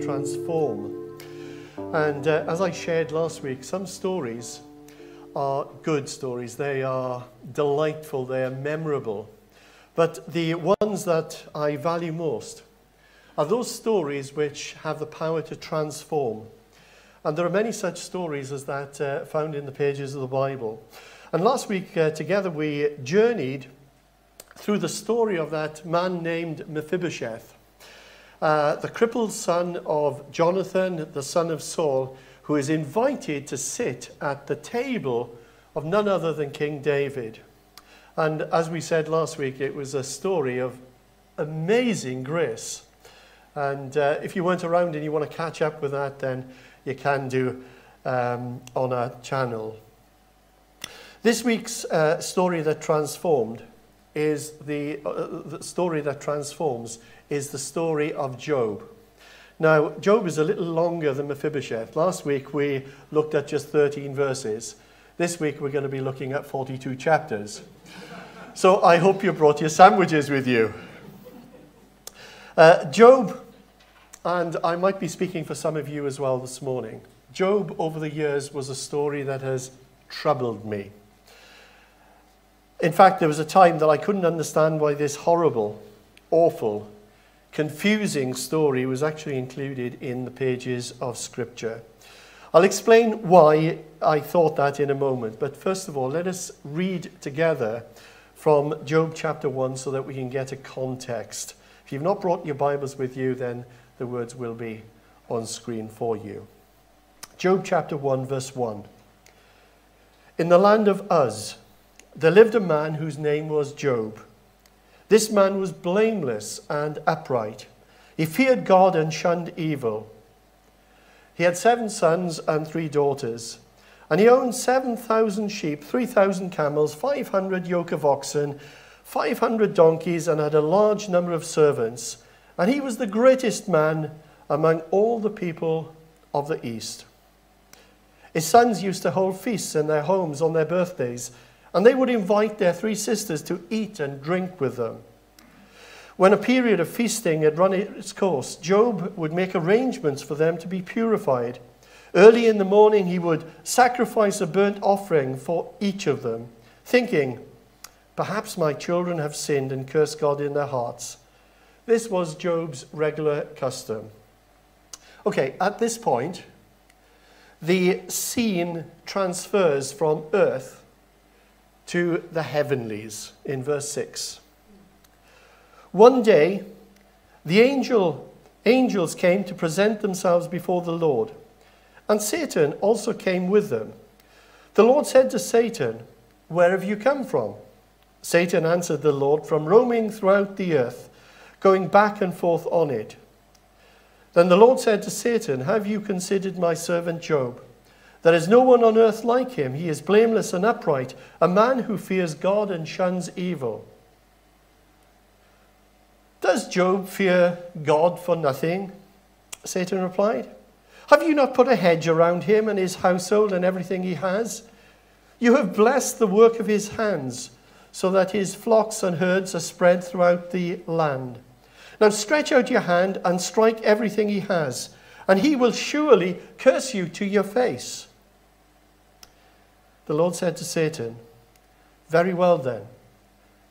Transform. And uh, as I shared last week, some stories are good stories. They are delightful, they are memorable. But the ones that I value most are those stories which have the power to transform. And there are many such stories as that uh, found in the pages of the Bible. And last week, uh, together, we journeyed through the story of that man named Mephibosheth, uh, the crippled son of Jonathan, the son of Saul, who is invited to sit at the table of none other than King David. And as we said last week, it was a story of amazing grace. And uh, if you weren't around and you want to catch up with that, then you can do um, on our channel. This week's uh, story that transformed is the, uh, the story that transforms is the story of Job. Now, Job is a little longer than Mephibosheth. Last week we looked at just 13 verses. This week we're going to be looking at 42 chapters. So I hope you brought your sandwiches with you. Uh, Job, and I might be speaking for some of you as well this morning. Job, over the years, was a story that has troubled me. In fact, there was a time that I couldn't understand why this horrible, awful, confusing story was actually included in the pages of Scripture. I'll explain why I thought that in a moment, but first of all, let us read together from Job chapter 1 so that we can get a context. If you've not brought your Bibles with you, then the words will be on screen for you. Job chapter 1, verse 1. In the land of Uz, there lived a man whose name was Job. This man was blameless and upright. He feared God and shunned evil. He had seven sons and three daughters, and he owned 7,000 sheep, 3,000 camels, 500 yoke of oxen, 500 donkeys, and had a large number of servants. And he was the greatest man among all the people of the East. His sons used to hold feasts in their homes on their birthdays and they would invite their three sisters to eat and drink with them. When a period of feasting had run its course, Job would make arrangements for them to be purified. Early in the morning, he would sacrifice a burnt offering for each of them, thinking, Perhaps my children have sinned and cursed God in their hearts. This was Job's regular custom. Okay, at this point, the scene transfers from earth to the heavenlies in verse 6. One day, the angel, angels came to present themselves before the Lord, and Satan also came with them. The Lord said to Satan, Where have you come from? Satan answered the Lord, From roaming throughout the earth, going back and forth on it. Then the Lord said to Satan, Have you considered my servant Job? There is no one on earth like him. He is blameless and upright, a man who fears God and shuns evil. Does Job fear God for nothing? Satan replied. Have you not put a hedge around him and his household and everything he has? You have blessed the work of his hands, so that his flocks and herds are spread throughout the land. Now stretch out your hand and strike everything he has, and he will surely curse you to your face. The Lord said to Satan, Very well then,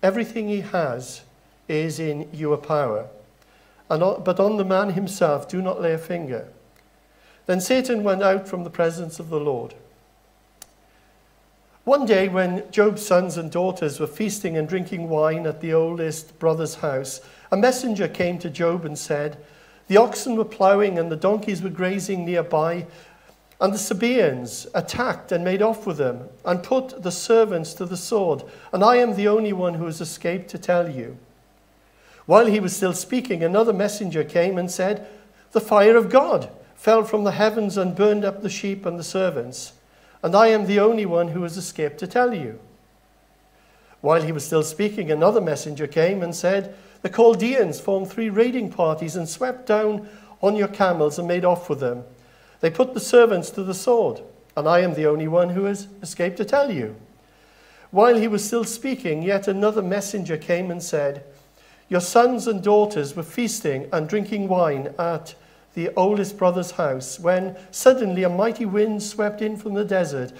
everything he has is in your power, but on the man himself do not lay a finger. Then Satan went out from the presence of the Lord. One day, when Job's sons and daughters were feasting and drinking wine at the oldest brother's house, a messenger came to Job and said, The oxen were ploughing and the donkeys were grazing nearby, and the Sabaeans attacked and made off with them, and put the servants to the sword, and I am the only one who has escaped to tell you. While he was still speaking, another messenger came and said, The fire of God fell from the heavens and burned up the sheep and the servants, and I am the only one who has escaped to tell you. While he was still speaking, another messenger came and said, The Chaldeans formed three raiding parties and swept down on your camels and made off with them. They put the servants to the sword, and I am the only one who has escaped to tell you. While he was still speaking, yet another messenger came and said, Your sons and daughters were feasting and drinking wine at the oldest brother's house when suddenly a mighty wind swept in from the desert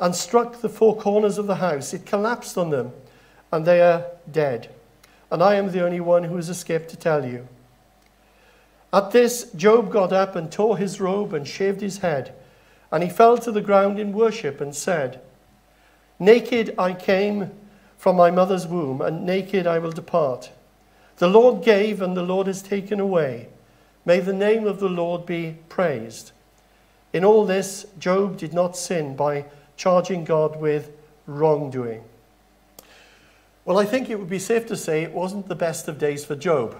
and struck the four corners of the house. It collapsed on them, and they are dead. And I am the only one who has escaped to tell you. At this, Job got up and tore his robe and shaved his head, and he fell to the ground in worship and said, Naked I came from my mother's womb, and naked I will depart. The Lord gave, and the Lord has taken away. May the name of the Lord be praised. In all this, Job did not sin by charging God with wrongdoing. Well, I think it would be safe to say it wasn't the best of days for Job.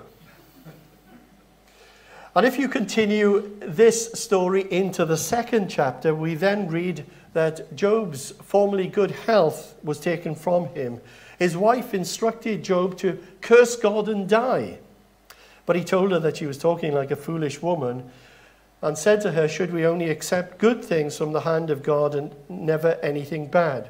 And if you continue this story into the second chapter, we then read that Job's formerly good health was taken from him. His wife instructed Job to curse God and die. But he told her that she was talking like a foolish woman and said to her, Should we only accept good things from the hand of God and never anything bad?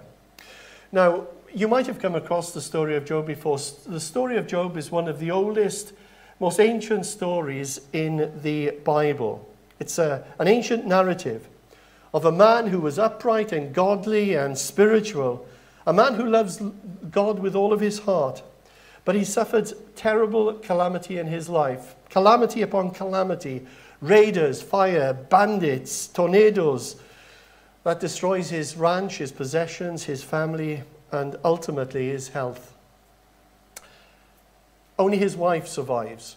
Now, you might have come across the story of Job before. The story of Job is one of the oldest, most ancient stories in the Bible. It's a, an ancient narrative of a man who was upright and godly and spiritual, a man who loves God with all of his heart. But he suffered terrible calamity in his life calamity upon calamity raiders, fire, bandits, tornadoes that destroys his ranch, his possessions, his family, and ultimately his health. Only his wife survives.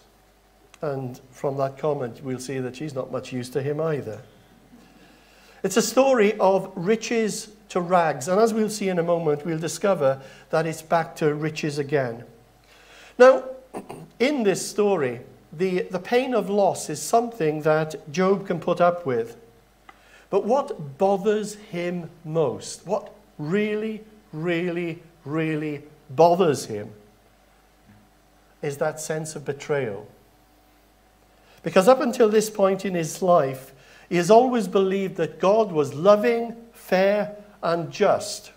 And from that comment, we'll see that she's not much use to him either. It's a story of riches to rags. And as we'll see in a moment, we'll discover that it's back to riches again. Now, in this story, the, the pain of loss is something that Job can put up with. But what bothers him most, what really, really, really bothers him, is that sense of betrayal. Because up until this point in his life, he has always believed that God was loving, fair, and just.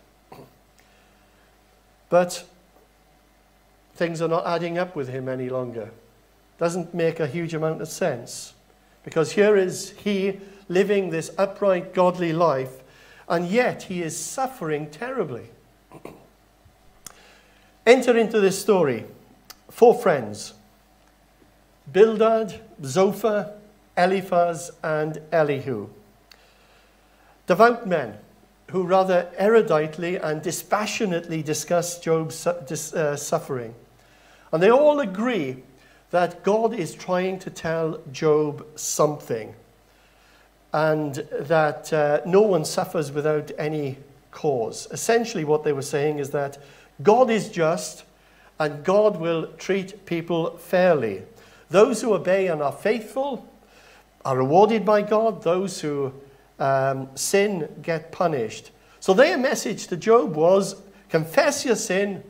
But things are not adding up with him any longer doesn't make a huge amount of sense. Because here is he living this upright, godly life, and yet he is suffering terribly. Enter into this story four friends Bildad, Zophar, Eliphaz, and Elihu. Devout men who rather eruditely and dispassionately discuss Job's uh, suffering. And they all agree that God is trying to tell Job something and that uh, no one suffers without any cause. Essentially, what they were saying is that God is just and God will treat people fairly. Those who obey and are faithful are rewarded by God, those who um, sin get punished. So, their message to Job was confess your sin,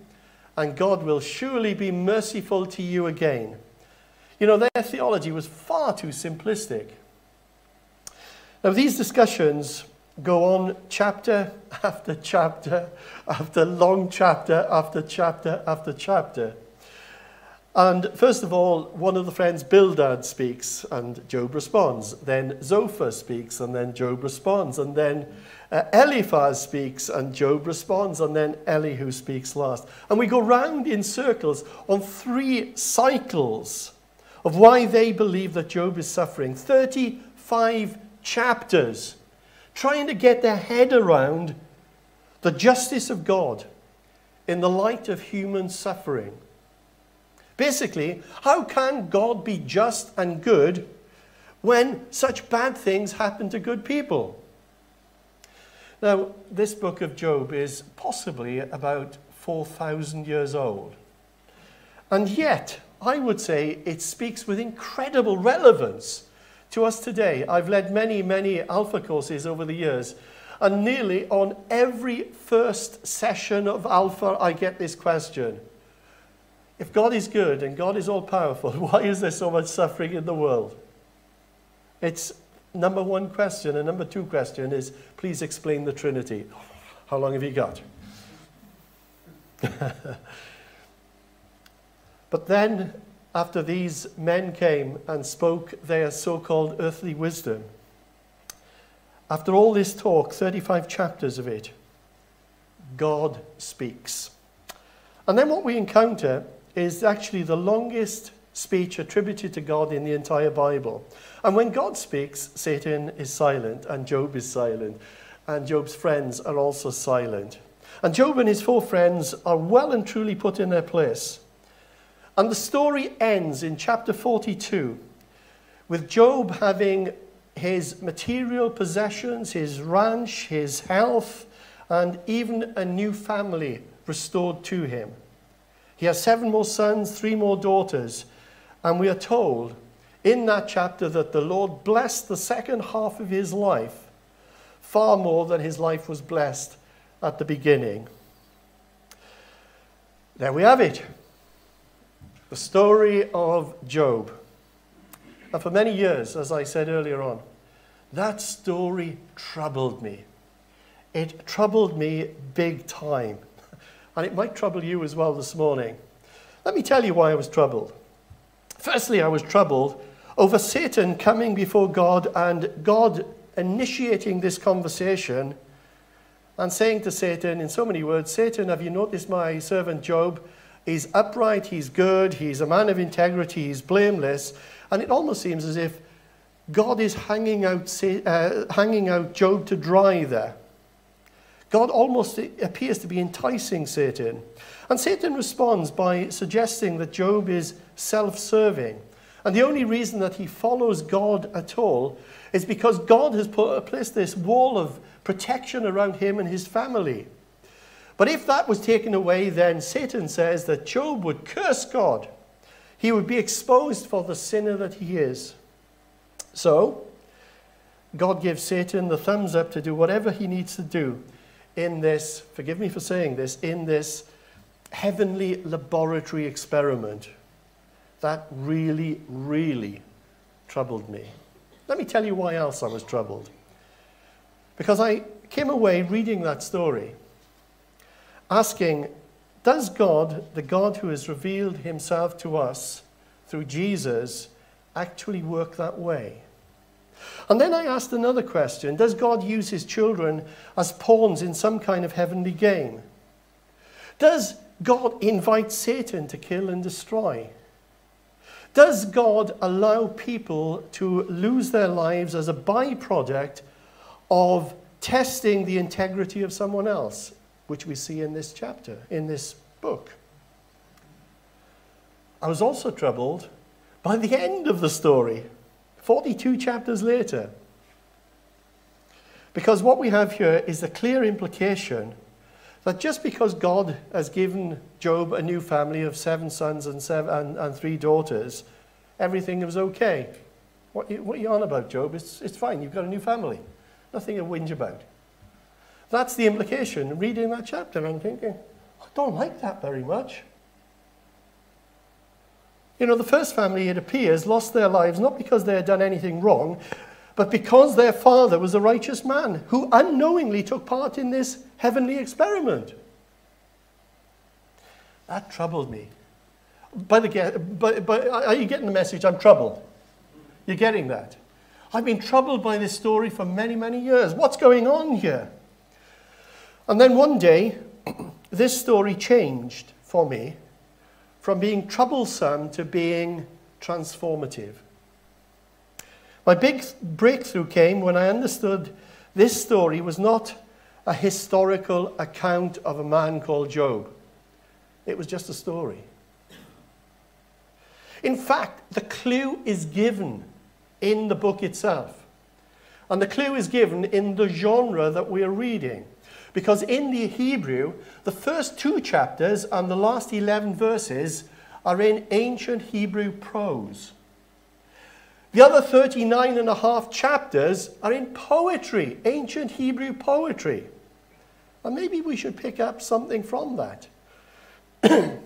and God will surely be merciful to you again. You know, their theology was far too simplistic. Now, these discussions go on chapter after chapter after long chapter after chapter after chapter. And first of all, one of the friends, Bildad, speaks, and Job responds. Then Zophar speaks, and then Job responds. And then uh, Eliphaz speaks, and Job responds. And then Elihu speaks last. And we go round in circles on three cycles of why they believe that Job is suffering. 35 chapters trying to get their head around the justice of God in the light of human suffering. Basically, how can God be just and good when such bad things happen to good people? Now, this book of Job is possibly about 4,000 years old. And yet, I would say it speaks with incredible relevance to us today. I've led many, many Alpha courses over the years, and nearly on every first session of Alpha, I get this question. If God is good and God is all powerful, why is there so much suffering in the world? It's number one question. And number two question is please explain the Trinity. How long have you got? But then, after these men came and spoke their so called earthly wisdom, after all this talk, 35 chapters of it, God speaks. And then what we encounter is actually the longest speech attributed to God in the entire Bible. And when God speaks, Satan is silent, and Job is silent, and Job's friends are also silent. And Job and his four friends are well and truly put in their place. And the story ends in chapter 42 with Job having his material possessions, his ranch, his health, and even a new family restored to him. He has seven more sons, three more daughters, and we are told in that chapter that the Lord blessed the second half of his life far more than his life was blessed at the beginning. There we have it. The story of Job. And for many years, as I said earlier on, that story troubled me. It troubled me big time. And it might trouble you as well this morning. Let me tell you why I was troubled. Firstly, I was troubled over Satan coming before God and God initiating this conversation and saying to Satan, in so many words, Satan, have you noticed my servant Job? He's upright, he's good, he's a man of integrity, he's blameless. And it almost seems as if God is hanging out, uh, hanging out Job to dry there. God almost appears to be enticing Satan. And Satan responds by suggesting that Job is self serving. And the only reason that he follows God at all is because God has put, placed this wall of protection around him and his family. But if that was taken away, then Satan says that Job would curse God. He would be exposed for the sinner that he is. So, God gives Satan the thumbs up to do whatever he needs to do in this, forgive me for saying this, in this heavenly laboratory experiment that really, really troubled me. Let me tell you why else I was troubled. Because I came away reading that story asking, does God, the God who has revealed himself to us through Jesus, actually work that way? And then I asked another question Does God use his children as pawns in some kind of heavenly game? Does God invite Satan to kill and destroy? Does God allow people to lose their lives as a byproduct of testing the integrity of someone else, which we see in this chapter, in this book? I was also troubled by the end of the story. 42 chapters later. Because what we have here is the clear implication that just because God has given Job a new family of seven sons and, seven, and, and three daughters, everything was okay. What, what are you on about, Job? It's, it's fine. You've got a new family. Nothing to whinge about. That's the implication reading that chapter. I'm thinking, I don't like that very much. You know, the first family, it appears, lost their lives not because they had done anything wrong, but because their father was a righteous man who unknowingly took part in this heavenly experiment. That troubled me. But are you getting the message? I'm troubled. You're getting that? I've been troubled by this story for many, many years. What's going on here? And then one day, this story changed for me from being troublesome to being transformative. My big breakthrough came when I understood this story was not a historical account of a man called Job. It was just a story. In fact, the clue is given in the book itself. And the clue is given in the genre that we are reading. Because in the Hebrew, the first two chapters and the last 11 verses are in ancient Hebrew prose. The other 39 and a half chapters are in poetry, ancient Hebrew poetry. And maybe we should pick up something from that. and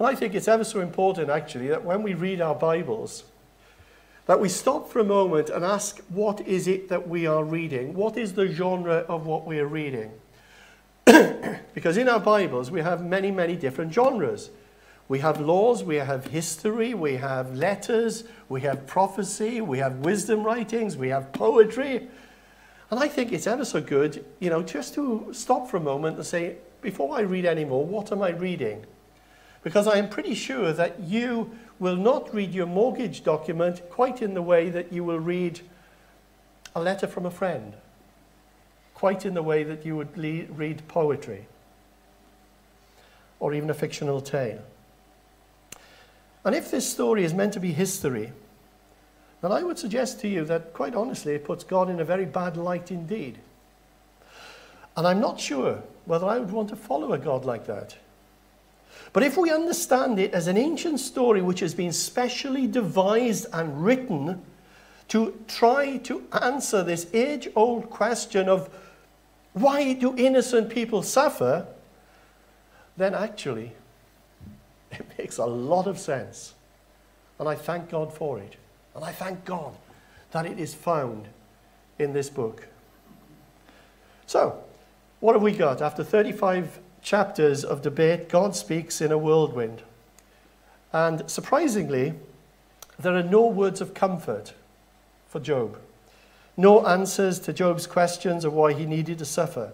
I think it's ever so important, actually, that when we read our Bibles, that we stop for a moment and ask, what is it that we are reading? What is the genre of what we are reading? because in our Bibles, we have many, many different genres. We have laws, we have history, we have letters, we have prophecy, we have wisdom writings, we have poetry. And I think it's ever so good, you know, just to stop for a moment and say, before I read any more, what am I reading? Because I am pretty sure that you will not read your mortgage document quite in the way that you will read a letter from a friend, quite in the way that you would read poetry or even a fictional tale. And if this story is meant to be history, then I would suggest to you that, quite honestly, it puts God in a very bad light indeed. And I'm not sure whether I would want to follow a God like that. But if we understand it as an ancient story which has been specially devised and written to try to answer this age old question of why do innocent people suffer, then actually it makes a lot of sense. And I thank God for it. And I thank God that it is found in this book. So, what have we got? After 35 chapters of debate, God speaks in a whirlwind. And surprisingly, there are no words of comfort for Job. No answers to Job's questions of why he needed to suffer.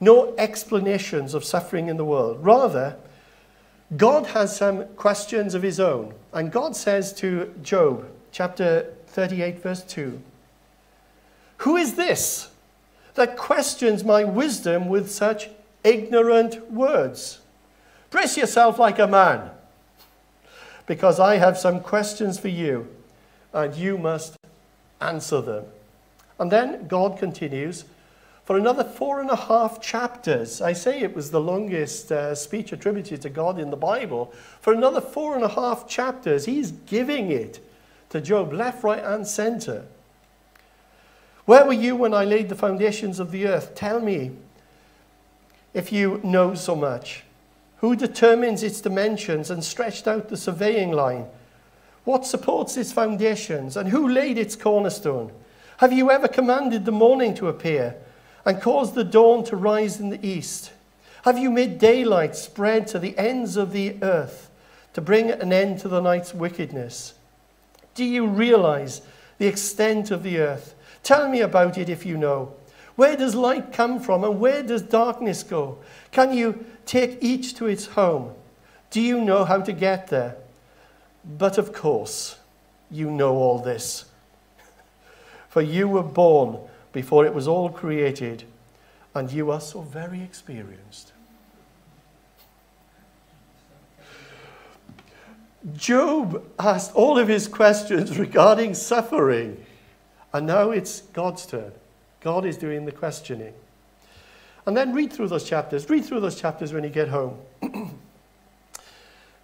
No explanations of suffering in the world. Rather, God has some questions of his own. And God says to Job, chapter 38, verse 2 Who is this that questions my wisdom with such ignorant words? Brace yourself like a man, because I have some questions for you, and you must answer them. And then God continues for another four and a half chapters. I say it was the longest uh, speech attributed to God in the Bible. For another four and a half chapters, he's giving it to Job, left, right, and center. Where were you when I laid the foundations of the earth? Tell me if you know so much. Who determines its dimensions and stretched out the surveying line? What supports its foundations and who laid its cornerstone? Have you ever commanded the morning to appear and caused the dawn to rise in the east? Have you made daylight spread to the ends of the earth to bring an end to the night's wickedness? Do you realize the extent of the earth? Tell me about it if you know. Where does light come from and where does darkness go? Can you take each to its home? Do you know how to get there? But of course, you know all this. For you were born before it was all created, and you are so very experienced. Job asked all of his questions regarding suffering, and now it's God's turn. God is doing the questioning. And then read through those chapters. Read through those chapters when you get home.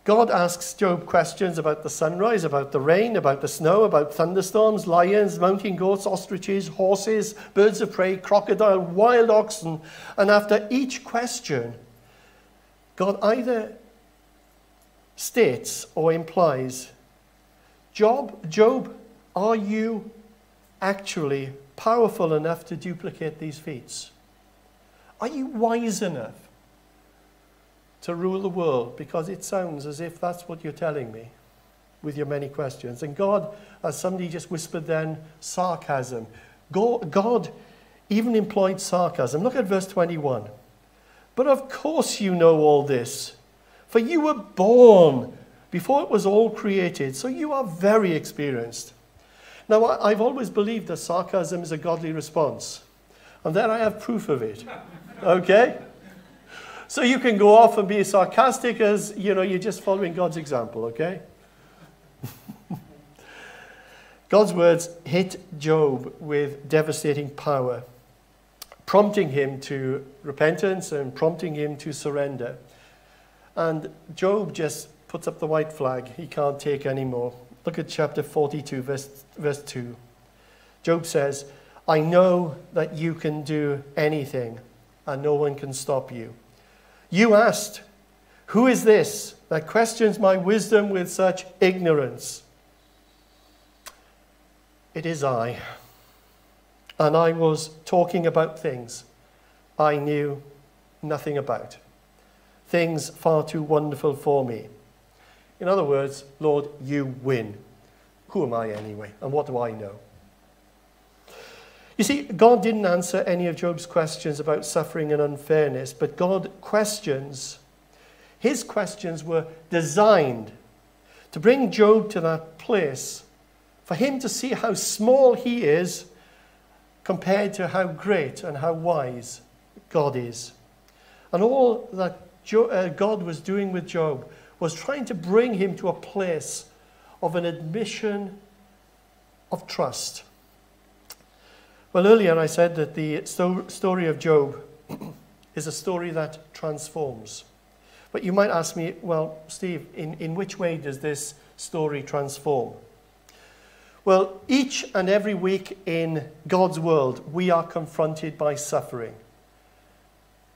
God asks Job questions about the sunrise, about the rain, about the snow, about thunderstorms, lions, mountain goats, ostriches, horses, birds of prey, crocodile, wild oxen. And after each question, God either states or implies, Job, Job, are you actually powerful enough to duplicate these feats? Are you wise enough to rule the world? Because it sounds as if that's what you're telling me with your many questions. And God, as somebody just whispered then, sarcasm. God even employed sarcasm. Look at verse 21. But of course you know all this for you were born before it was all created, so you are very experienced. Now, I've always believed that sarcasm is a godly response, and there I have proof of it. Okay? So you can go off and be sarcastic as, you know, you're just following God's example, okay? God's words hit Job with devastating power, prompting him to repentance and prompting him to surrender. And Job just puts up the white flag. He can't take any more. Look at chapter 42, verse, verse 2. Job says, I know that you can do anything, and no one can stop you. You asked, Who is this that questions my wisdom with such ignorance? It is I. And I was talking about things I knew nothing about things far too wonderful for me. In other words, Lord, you win. Who am I anyway? And what do I know? You see, God didn't answer any of Job's questions about suffering and unfairness, but God questions, his questions were designed to bring Job to that place for him to see how small he is compared to how great and how wise God is. And all that uh, God was doing with Job was trying to bring him to a place of an admission of trust. Well, earlier I said that the story of Job is a story that transforms. But you might ask me, well, Steve, in, in which way does this story transform? Well, each and every week in God's world, we are confronted by suffering.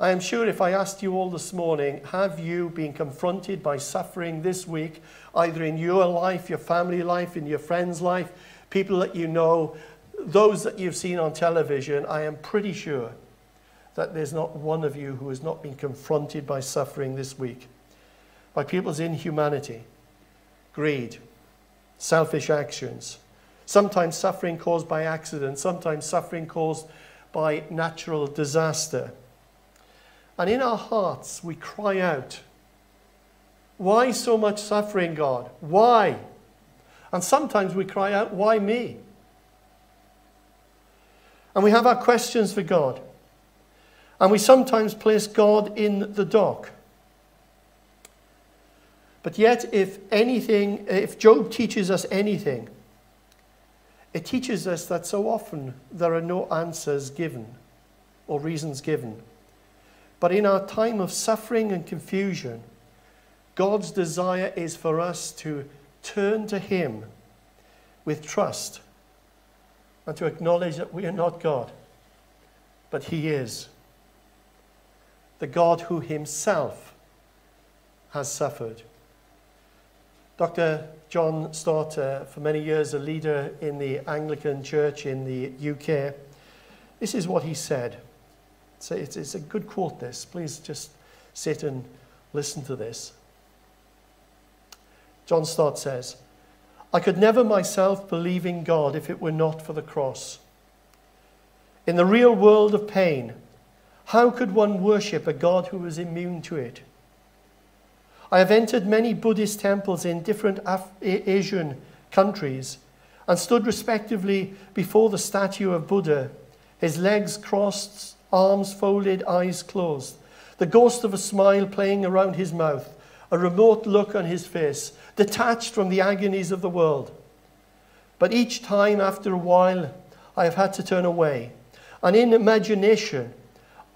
I am sure if I asked you all this morning, have you been confronted by suffering this week, either in your life, your family life, in your friend's life, people that you know, those that you've seen on television, I am pretty sure that there's not one of you who has not been confronted by suffering this week, by people's inhumanity, greed, selfish actions, sometimes suffering caused by accident, sometimes suffering caused by natural disaster. And in our hearts, we cry out, Why so much suffering, God? Why? And sometimes we cry out, Why me? And we have our questions for God. And we sometimes place God in the dock. But yet, if anything, if Job teaches us anything, it teaches us that so often there are no answers given or reasons given. But in our time of suffering and confusion, God's desire is for us to turn to Him with trust and to acknowledge that we are not God, but He is. The God who Himself has suffered. Dr. John Stott, uh, for many years a leader in the Anglican Church in the UK, this is what he said. So it's, it's a good quote, this. Please just sit and listen to this. John Stott says, I could never myself believe in God if it were not for the cross. In the real world of pain, how could one worship a God who was immune to it? I have entered many Buddhist temples in different Af- Asian countries and stood respectively before the statue of Buddha, his legs crossed, arms folded, eyes closed, the ghost of a smile playing around his mouth, a remote look on his face, detached from the agonies of the world. But each time, after a while, I have had to turn away, and in imagination,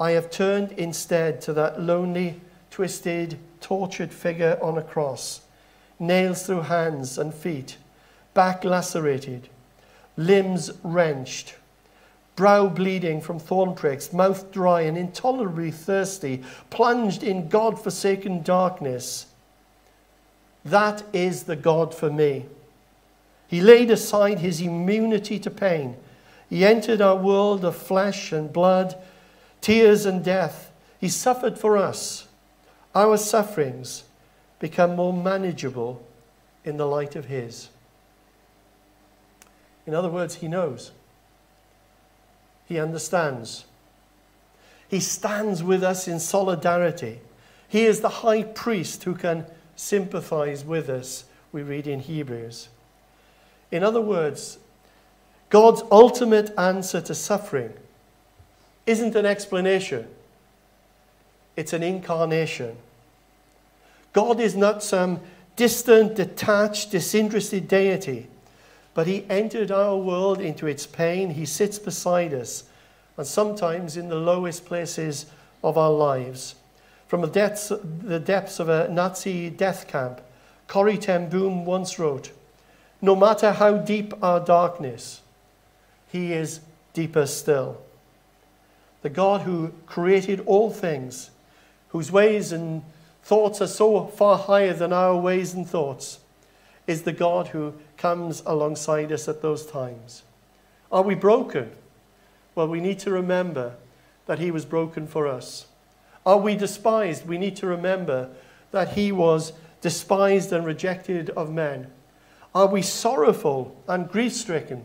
I have turned instead to that lonely, twisted, tortured figure on a cross, nails through hands and feet, back lacerated, limbs wrenched brow bleeding from thorn pricks, mouth dry and intolerably thirsty, plunged in God forsaken darkness. That is the God for me. He laid aside his immunity to pain. He entered our world of flesh and blood, tears and death. He suffered for us. Our sufferings become more manageable in the light of his. In other words, he knows. He understands. He stands with us in solidarity. He is the high priest who can sympathize with us, we read in Hebrews. In other words, God's ultimate answer to suffering isn't an explanation, it's an incarnation. God is not some distant, detached, disinterested deity. But he entered our world into its pain. He sits beside us, and sometimes in the lowest places of our lives. From the depths, the depths of a Nazi death camp, Corrie ten Boom once wrote, No matter how deep our darkness, he is deeper still. The God who created all things, whose ways and thoughts are so far higher than our ways and thoughts, is the God who comes alongside us at those times. Are we broken? Well, we need to remember that He was broken for us. Are we despised? We need to remember that He was despised and rejected of men? Are we sorrowful and grief stricken?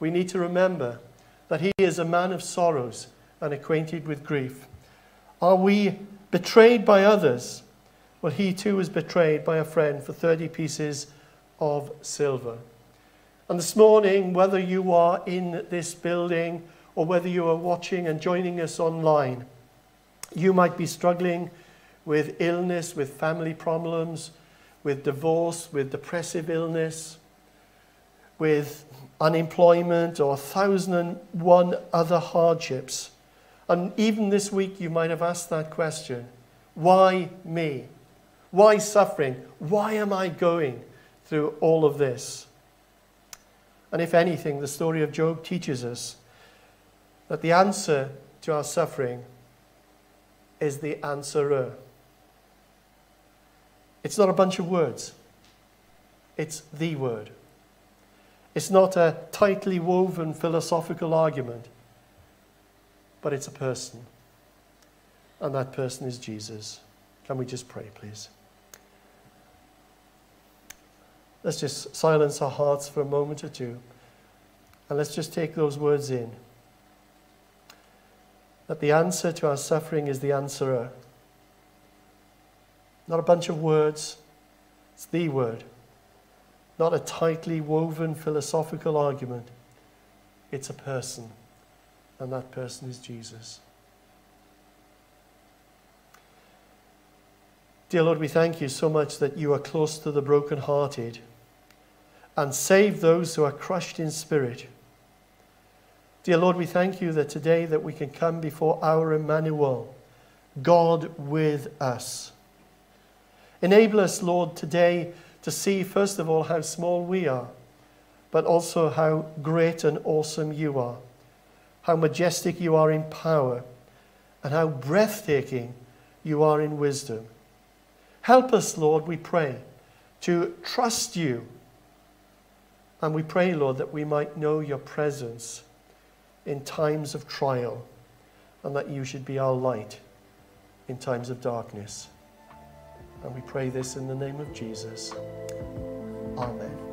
We need to remember that he is a man of sorrows and acquainted with grief. Are we betrayed by others? Well, he too was betrayed by a friend for 30 pieces of silver. And this morning, whether you are in this building or whether you are watching and joining us online, you might be struggling with illness, with family problems, with divorce, with depressive illness, with unemployment, or a thousand and one other hardships. And even this week, you might have asked that question Why me? Why suffering? Why am I going through all of this? And if anything, the story of Job teaches us that the answer to our suffering is the answerer. It's not a bunch of words, it's the word. It's not a tightly woven philosophical argument, but it's a person. And that person is Jesus. Can we just pray, please? Let's just silence our hearts for a moment or two. And let's just take those words in. That the answer to our suffering is the answerer. Not a bunch of words, it's the word. Not a tightly woven philosophical argument, it's a person. And that person is Jesus. Dear Lord, we thank you so much that you are close to the brokenhearted and save those who are crushed in spirit. Dear Lord, we thank you that today that we can come before our Emmanuel, God with us. Enable us, Lord, today to see, first of all, how small we are, but also how great and awesome you are, how majestic you are in power, and how breathtaking you are in wisdom. Help us, Lord, we pray, to trust you. And we pray, Lord, that we might know your presence in times of trial and that you should be our light in times of darkness. And we pray this in the name of Jesus. Amen.